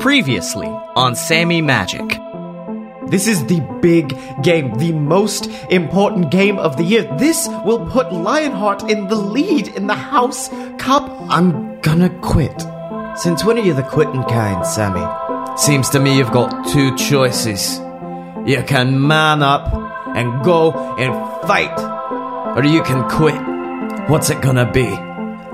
Previously on Sammy Magic. This is the big game, the most important game of the year. This will put Lionheart in the lead in the House Cup. I'm gonna quit. Since when are you the quitting kind, Sammy? Seems to me you've got two choices. You can man up and go and fight, or you can quit. What's it gonna be?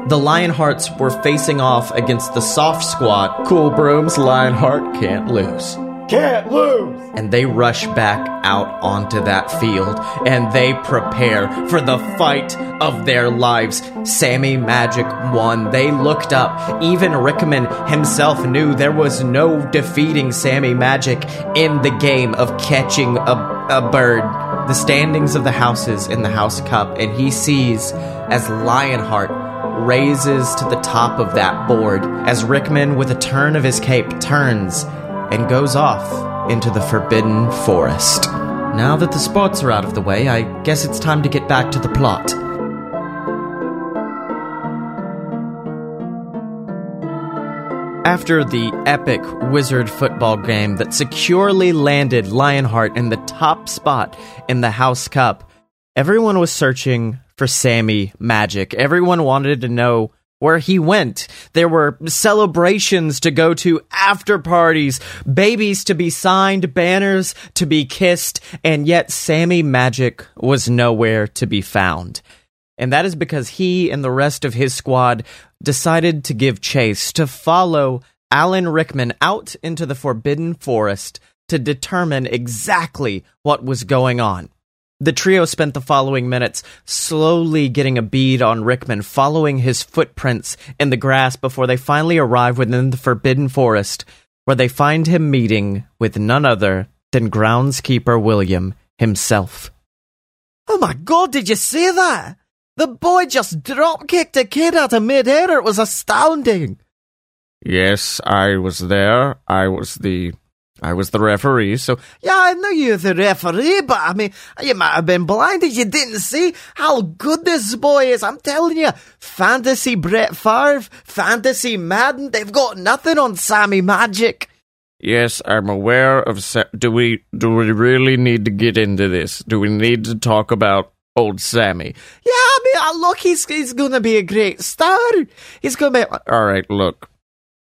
The Lionhearts were facing off against the Soft Squad. Cool Brooms, Lionheart can't lose. Can't lose! And they rush back out onto that field and they prepare for the fight of their lives. Sammy Magic won. They looked up. Even Rickman himself knew there was no defeating Sammy Magic in the game of catching a, a bird. The standings of the houses in the House Cup, and he sees as Lionheart raises to the top of that board as Rickman, with a turn of his cape, turns and goes off into the Forbidden Forest. Now that the sports are out of the way, I guess it's time to get back to the plot. After the epic wizard football game that securely landed Lionheart in the top spot in the House Cup, everyone was searching for Sammy Magic. Everyone wanted to know where he went. There were celebrations to go to, after parties, babies to be signed, banners to be kissed, and yet Sammy Magic was nowhere to be found. And that is because he and the rest of his squad decided to give chase, to follow Alan Rickman out into the Forbidden Forest to determine exactly what was going on. The trio spent the following minutes slowly getting a bead on Rickman, following his footprints in the grass before they finally arrive within the Forbidden Forest, where they find him meeting with none other than groundskeeper William himself. Oh my god, did you see that? The boy just drop kicked a kid out of midair. It was astounding. Yes, I was there. I was the I was the referee, so Yeah, I know you're the referee, but I mean, you might have been blinded. You didn't see how good this boy is. I'm telling you, fantasy Brett Favre, fantasy Madden, they've got nothing on Sammy Magic. yes, I'm aware of. Sa- do we do we really need to get into this? Do we need to talk about old Sammy? Yeah, I mean, uh, look, he's he's gonna be a great star. He's gonna be. All right, look,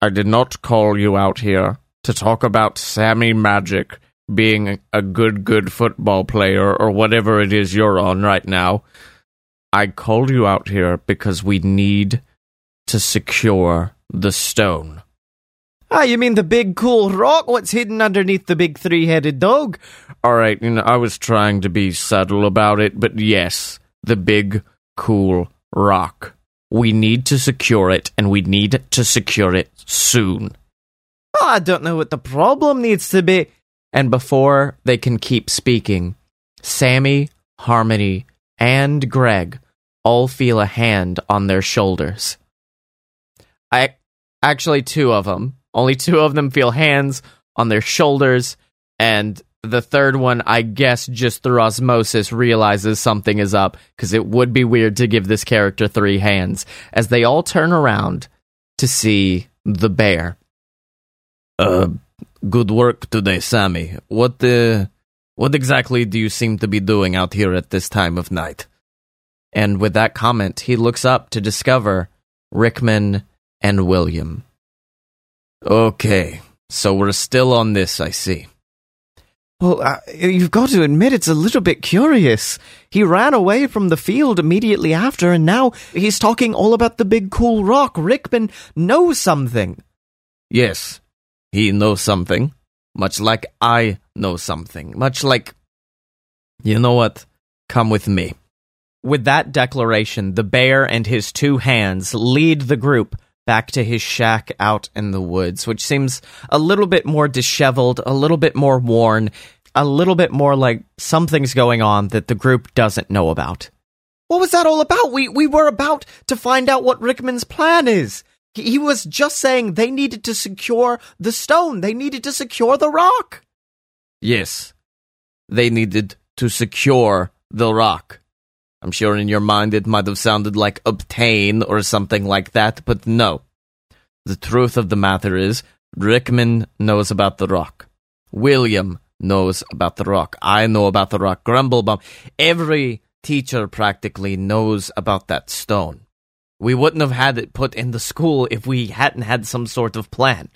I did not call you out here to talk about Sammy Magic being a good, good football player or whatever it is you're on right now. I called you out here because we need to secure the stone. Ah, you mean the big cool rock? What's hidden underneath the big three-headed dog? All right, you know, I was trying to be subtle about it, but yes, the big, cool rock. We need to secure it, and we need to secure it soon. Oh, I don't know what the problem needs to be. And before they can keep speaking, Sammy, Harmony, and Greg all feel a hand on their shoulders. I actually two of them. Only two of them feel hands on their shoulders, and the third one, I guess, just through osmosis, realizes something is up because it would be weird to give this character three hands. As they all turn around to see the bear. Uh, good work today, Sammy. What uh, what exactly do you seem to be doing out here at this time of night? And with that comment, he looks up to discover Rickman and William. Okay, so we're still on this, I see. Well, uh, you've got to admit it's a little bit curious. He ran away from the field immediately after, and now he's talking all about the big cool rock. Rickman knows something. Yes, he knows something, much like I know something, much like. You know what? Come with me. With that declaration, the bear and his two hands lead the group back to his shack out in the woods, which seems a little bit more disheveled, a little bit more worn, a little bit more like something's going on that the group doesn't know about. What was that all about? We we were about to find out what Rickman's plan is. He, was just saying they needed to secure the stone. They needed to secure the rock. Yes, they needed to secure the rock. I'm sure in your mind it might have sounded like obtain or something like that, but no. The truth of the matter is, Rickman knows about the rock. William knows about the rock. I know about the rock. Grumblebum. Every teacher practically knows about that stone. We wouldn't have had it put in the school if we hadn't had some sort of plan.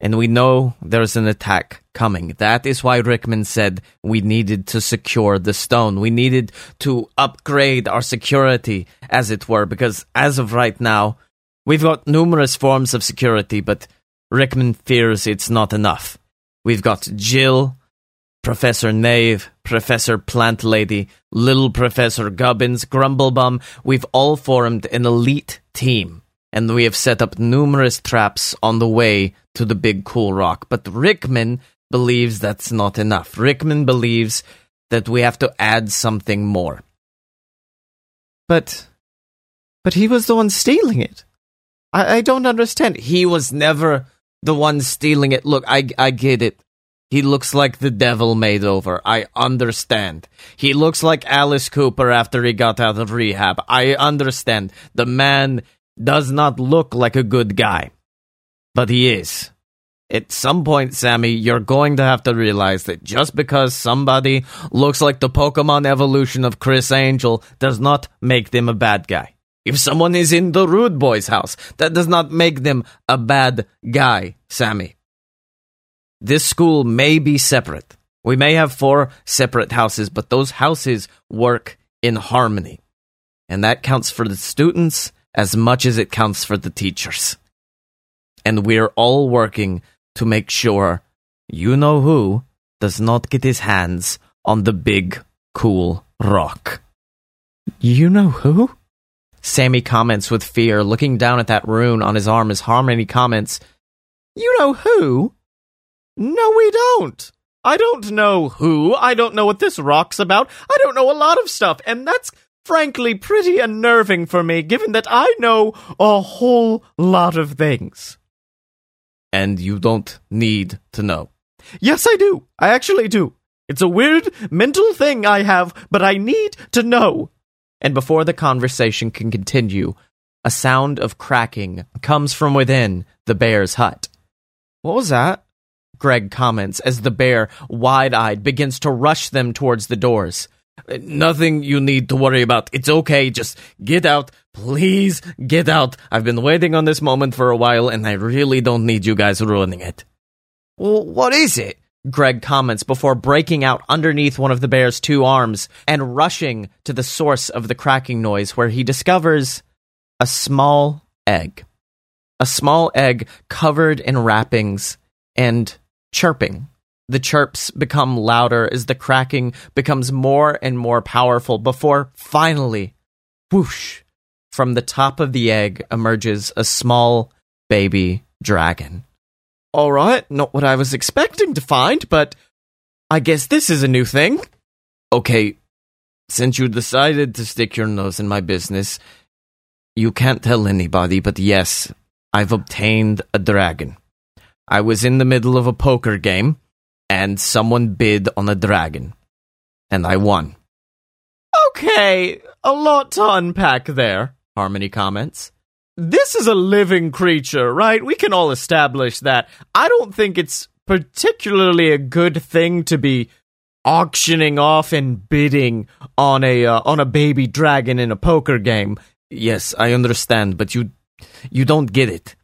And we know there's an attack coming. That is why Rickman said we needed to secure the stone. We needed to upgrade our security, as it were, because as of right now, we've got numerous forms of security, but Rickman fears it's not enough. We've got Jill, Professor Knave, Professor Plant Lady, Little Professor Gubbins, Grumblebum. We've all formed an elite team, and we have set up numerous traps on the way to the big cool rock. But Rickman believes that's not enough. Rickman believes that we have to add something more. But, but he was the one stealing it. I, I don't understand. He was never the one stealing it. Look, I, I get it. He looks like the devil made over. I understand. He looks like Alice Cooper after he got out of rehab. I understand. The man does not look like a good guy. But he is. At some point, Sammy, you're going to have to realize that just because somebody looks like the Pokemon evolution of Criss Angel does not make them a bad guy. If someone is in the Rude Boy's house, that does not make them a bad guy, Sammy. This school may be separate. We may have four separate houses, but those houses work in harmony. And that counts for the students as much as it counts for the teachers. And we're all working to make sure you know who does not get his hands on the big, cool rock. You know who? Sammy comments with fear, looking down at that rune on his arm as Harmony comments, You know who? No, we don't. I don't know who. I don't know what this rock's about. I don't know a lot of stuff, and that's frankly pretty unnerving for me, given that I know a whole lot of things. And you don't need to know. Yes, I do. I actually do. It's a weird mental thing I have, but I need to know. And before the conversation can continue, a sound of cracking comes from within the bear's hut. What was that? Greg comments as the bear, wide eyed, begins to rush them towards the doors. Nothing you need to worry about. It's okay. Just get out. Please get out. I've been waiting on this moment for a while, and I really don't need you guys ruining it. Well, what is it? Greg comments before breaking out underneath one of the bear's two arms and rushing to the source of the cracking noise, where he discovers a small egg. A small egg covered in wrappings and chirping. The chirps become louder as the cracking becomes more and more powerful before finally, whoosh, from the top of the egg emerges a small baby dragon. All right, not what I was expecting to find, but I guess this is a new thing. Okay, since you decided to stick your nose in my business, you can't tell anybody, but yes, I've obtained a dragon. I was in the middle of a poker game, and someone bid on a dragon, and I won. Okay, a lot to unpack there, Harmony comments. This is a living creature, right? We can all establish that. I don't think it's particularly a good thing to be auctioning off and bidding on a uh, on a baby dragon in a poker game. Yes, I understand, but you you don't get it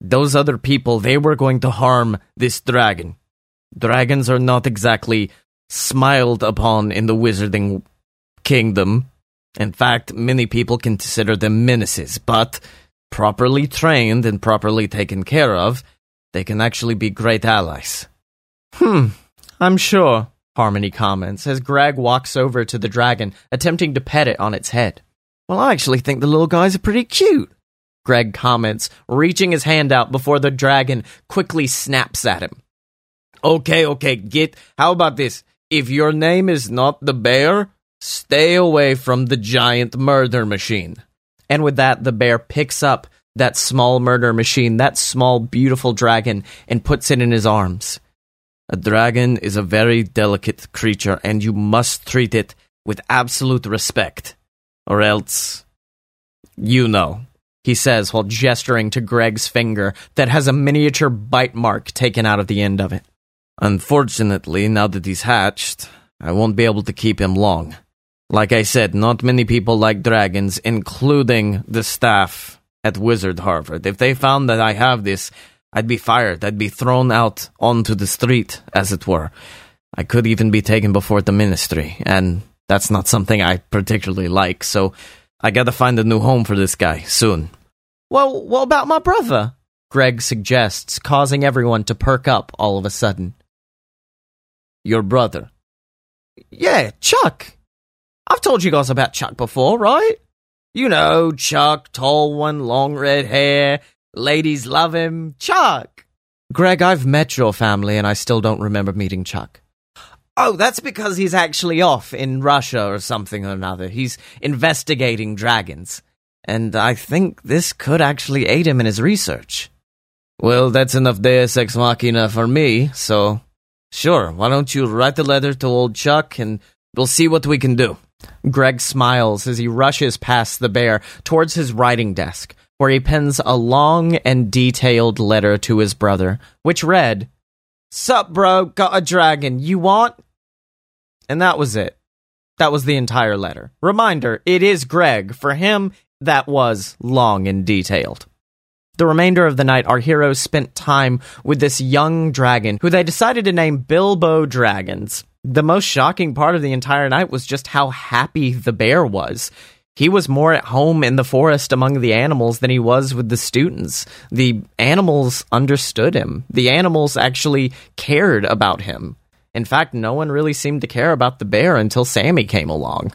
those other people, they were going to harm this dragon. Dragons are not exactly smiled upon in the wizarding kingdom. In fact, many people consider them menaces, but properly trained and properly taken care of, they can actually be great allies. Hmm, I'm sure, Harmony comments as Greg walks over to the dragon, attempting to pet it on its head. Well, I actually think the little guys are pretty cute. Greg comments, reaching his hand out before the dragon quickly snaps at him. Okay, okay, get. How about this? If your name is not the bear, stay away from the giant murder machine. And with that, the bear picks up that small murder machine, that small, beautiful dragon, and puts it in his arms. A dragon is a very delicate creature, and you must treat it with absolute respect, or else, you know. He says while gesturing to Greg's finger that has a miniature bite mark taken out of the end of it. Unfortunately, now that he's hatched, I won't be able to keep him long. Like I said, not many people like dragons, including the staff at Wizard Harvard. If they found that I have this, I'd be fired. I'd be thrown out onto the street, as it were. I could even be taken before the ministry, and that's not something I particularly like, so I gotta find a new home for this guy soon. Well, what about my brother? Greg suggests, causing everyone to perk up all of a sudden. Your brother. Yeah, Chuck. I've told you guys about Chuck before, right? You know, Chuck, tall one, long red hair, ladies love him. Chuck! Greg, I've met your family and I still don't remember meeting Chuck. Oh, that's because he's actually off in Russia or something or another. He's investigating dragons. And I think this could actually aid him in his research. Well, that's enough Deus Ex Machina for me, so sure, why don't you write the letter to old Chuck and we'll see what we can do. Greg smiles as he rushes past the bear towards his writing desk, where he pens a long and detailed letter to his brother, which read, Sup, bro, got a dragon. You want? And that was it. That was the entire letter. Reminder, it is Greg. For him, that was long and detailed. The remainder of the night, our heroes spent time with this young dragon who they decided to name Bilbo Dragons. The most shocking part of the entire night was just how happy the bear was. He was more at home in the forest among the animals than he was with the students. The animals understood him. The animals actually cared about him. In fact, no one really seemed to care about the bear until Sammy came along.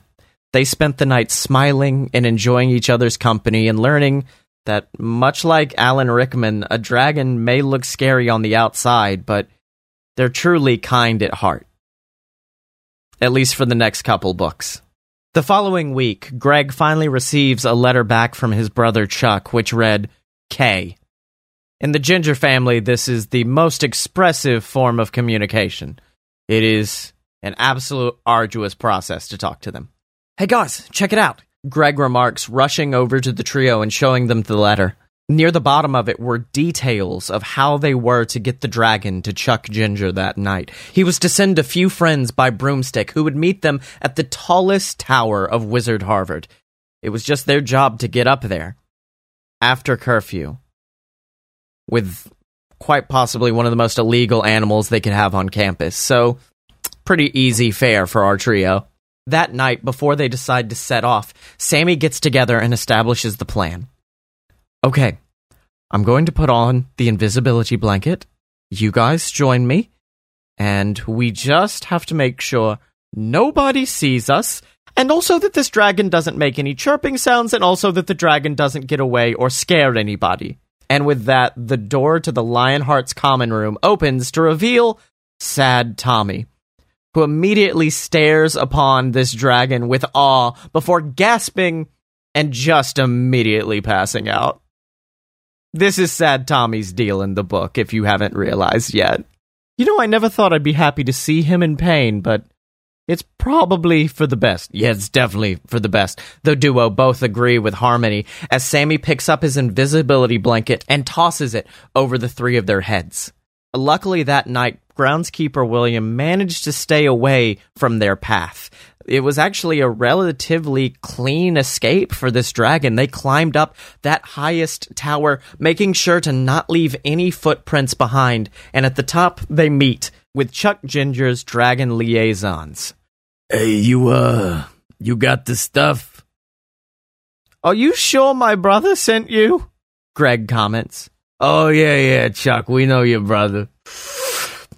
They spent the night smiling and enjoying each other's company and learning that, much like Alan Rickman, a dragon may look scary on the outside, but they're truly kind at heart at least for the next couple books. The following week, Greg finally receives a letter back from his brother Chuck, which read K. In the Ginger family, this is the most expressive form of communication. It is an absolute arduous process to talk to them. Hey guys, check it out, Greg remarks, rushing over to the trio and showing them the letter. Near the bottom of it were details of how they were to get the dragon to Chuck Ginger that night. He was to send a few friends by broomstick who would meet them at the tallest tower of Wizard Harvard. It was just their job to get up there. After curfew. With quite possibly one of the most illegal animals they could have on campus. So, pretty easy fare for our trio. That night, before they decide to set off, Sammy gets together and establishes the plan. Okay, I'm going to put on the invisibility blanket. You guys join me. And we just have to make sure nobody sees us. And also that this dragon doesn't make any chirping sounds. And also that the dragon doesn't get away or scare anybody. And with that, the door to the Lionheart's common room opens to reveal sad Tommy, who immediately stares upon this dragon with awe before gasping and just immediately passing out. This is Sad Tommy's deal in the book, if you haven't realized yet. You know, I never thought I'd be happy to see him in pain, but it's probably for the best. Yeah, it's definitely for the best. The duo both agree with Harmony as Sammy picks up his invisibility blanket and tosses it over the three of their heads. Luckily, that night, groundskeeper William managed to stay away from their path it was actually a relatively clean escape for this dragon. They climbed up that highest tower, making sure to not leave any footprints behind. And at the top, they meet with Chuck Ginger's dragon liaisons. Hey, you, uh, you got the stuff? Are you sure my brother sent you? Greg comments. Oh, yeah, yeah, Chuck, we know your brother.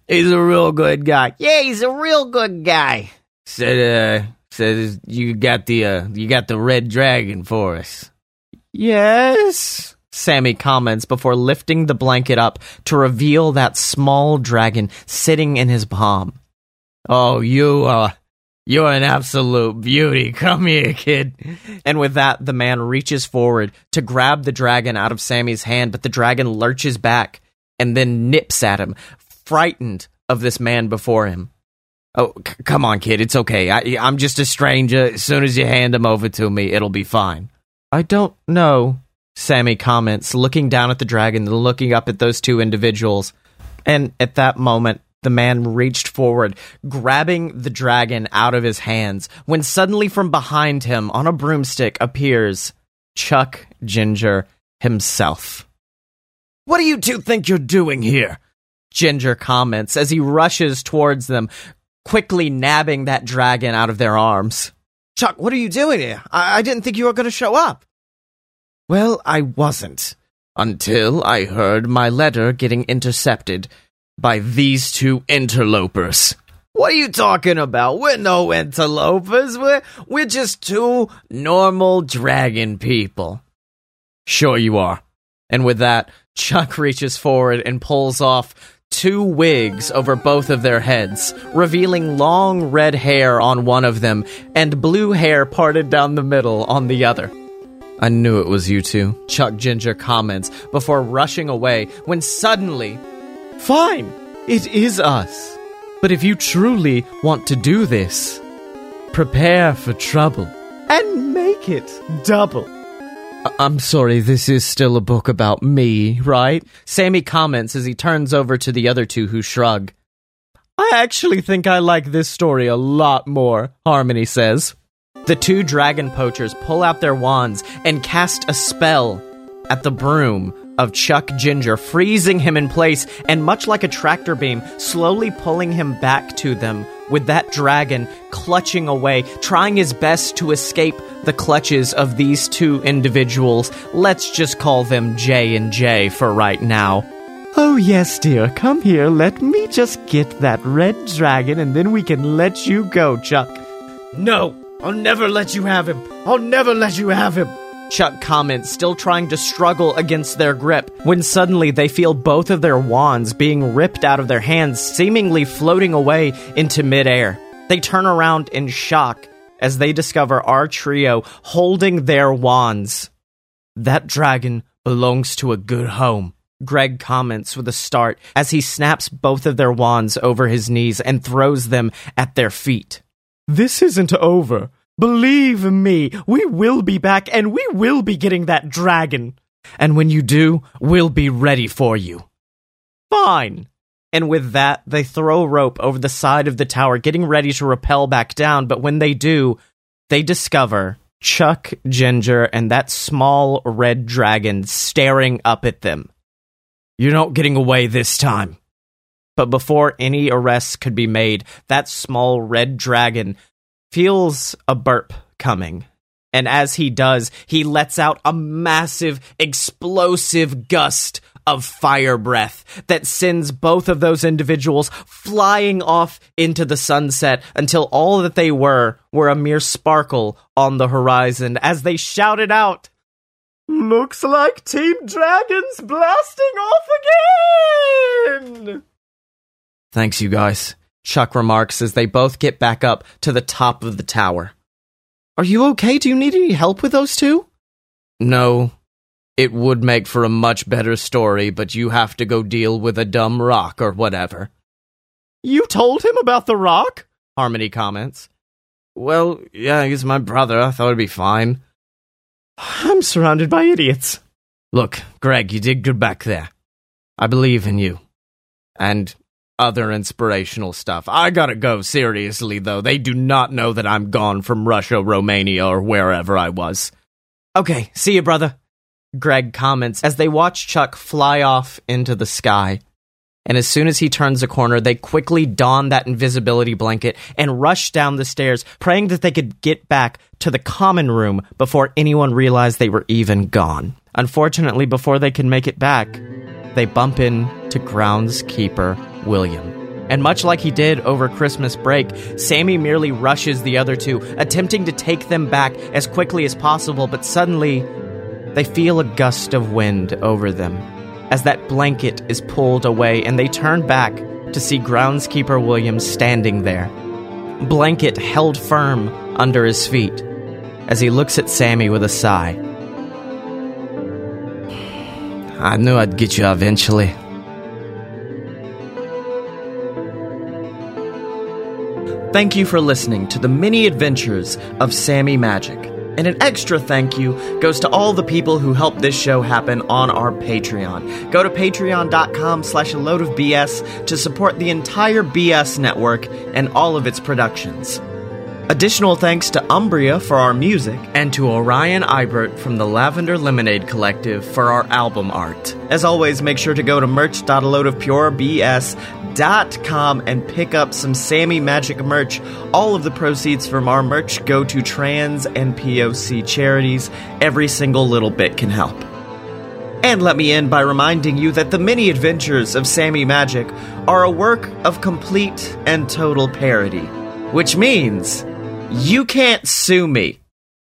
He's a real good guy. Yeah, he's a real good guy said uh said you got the uh you got the red dragon for us. Yes. Sammy comments before lifting the blanket up to reveal that small dragon sitting in his palm. Oh, you uh you're an absolute beauty. Come here, kid. And with that, the man reaches forward to grab the dragon out of Sammy's hand, but the dragon lurches back and then nips at him, frightened of this man before him. Oh, c- come on, kid. It's okay. I, I'm just a stranger. As soon as you hand him over to me, it'll be fine. I don't know, Sammy comments, looking down at the dragon, looking up at those two individuals. And at that moment, the man reached forward, grabbing the dragon out of his hands, when suddenly from behind him, on a broomstick, appears Chuck Ginger himself. What do you two think you're doing here? Ginger comments as he rushes towards them, quickly nabbing that dragon out of their arms. Chuck, what are you doing here? I, I didn't think you were going to show up. Well, I wasn't. Until I heard my letter getting intercepted by these two interlopers. What are you talking about? We're no interlopers. We're, we're just two normal dragon people. Sure you are. And with that, Chuck reaches forward and pulls off two wigs over both of their heads, revealing long red hair on one of them and blue hair parted down the middle on the other. I knew it was you two, Chuck Ginger comments before rushing away when suddenly, Fine, it is us. But if you truly want to do this, prepare for trouble. And make it double. I'm sorry, this is still a book about me, right? Sammy comments as he turns over to the other two who shrug. I actually think I like this story a lot more, Harmony says. The two dragon poachers pull out their wands and cast a spell at the broom of Chuck Ginger, freezing him in place and, much like a tractor beam, slowly pulling him back to them, with that dragon clutching away, trying his best to escape the clutches of these two individuals. Let's just call them J and J for right now. Oh, yes, dear. Come here. Let me just get that red dragon and then we can let you go, Chuck. No, I'll never let you have him. I'll never let you have him. Chuck comments, still trying to struggle against their grip, when suddenly they feel both of their wands being ripped out of their hands, seemingly floating away into midair. They turn around in shock as they discover our trio holding their wands. That dragon belongs to a good home. Greg comments with a start as he snaps both of their wands over his knees and throws them at their feet. This isn't over. Believe me, we will be back and we will be getting that dragon. And when you do, we'll be ready for you. Fine. And with that, they throw a rope over the side of the tower, getting ready to rappel back down. But when they do, they discover Chuck, Ginger, and that small red dragon staring up at them. You're not getting away this time. But before any arrests could be made, that small red dragon feels a burp coming. And as he does, he lets out a massive, explosive gust of fire breath that sends both of those individuals flying off into the sunset until all that they were were a mere sparkle on the horizon as they shouted out, Looks like Team Dragon's blasting off again! Thanks, you guys. Chuck remarks as they both get back up to the top of the tower. Are you okay? Do you need any help with those two? No. It would make for a much better story, but you have to go deal with a dumb rock or whatever. You told him about the rock? Harmony comments. Well, yeah, he's my brother. I thought it'd be fine. I'm surrounded by idiots. Look, Greg, you did good back there. I believe in you. And other inspirational stuff. I gotta go, seriously, though. They do not know that I'm gone from Russia, Romania, or wherever I was. Okay, see you, brother. Greg comments as they watch Chuck fly off into the sky. And as soon as he turns a corner, they quickly don that invisibility blanket and rush down the stairs, praying that they could get back to the common room before anyone realized they were even gone. Unfortunately, before they can make it back, they bump into groundskeeper William. And much like he did over Christmas break, Sammy merely rushes the other two, attempting to take them back as quickly as possible, but suddenly they feel a gust of wind over them as that blanket is pulled away and they turn back to see groundskeeper Williams standing there. Blanket held firm under his feet as he looks at Sammy with a sigh. I knew I'd get you eventually. Thank you for listening to the mini adventures of Sammy Magic. And an extra thank you goes to all the people who helped this show happen on our Patreon. Go to patreon.com slash a load of BS to support the entire BS network and all of its productions. Additional thanks to Umbria for our music, and to Orion Ibert from the Lavender Lemonade Collective for our album art. As always, make sure to go to merch.aloadofpurebs.com and pick up some Sammy Magic merch. All of the proceeds from our merch go to trans and POC charities. Every single little bit can help. And let me end by reminding you that the many adventures of Sammy Magic are a work of complete and total parody, which means you can't sue me.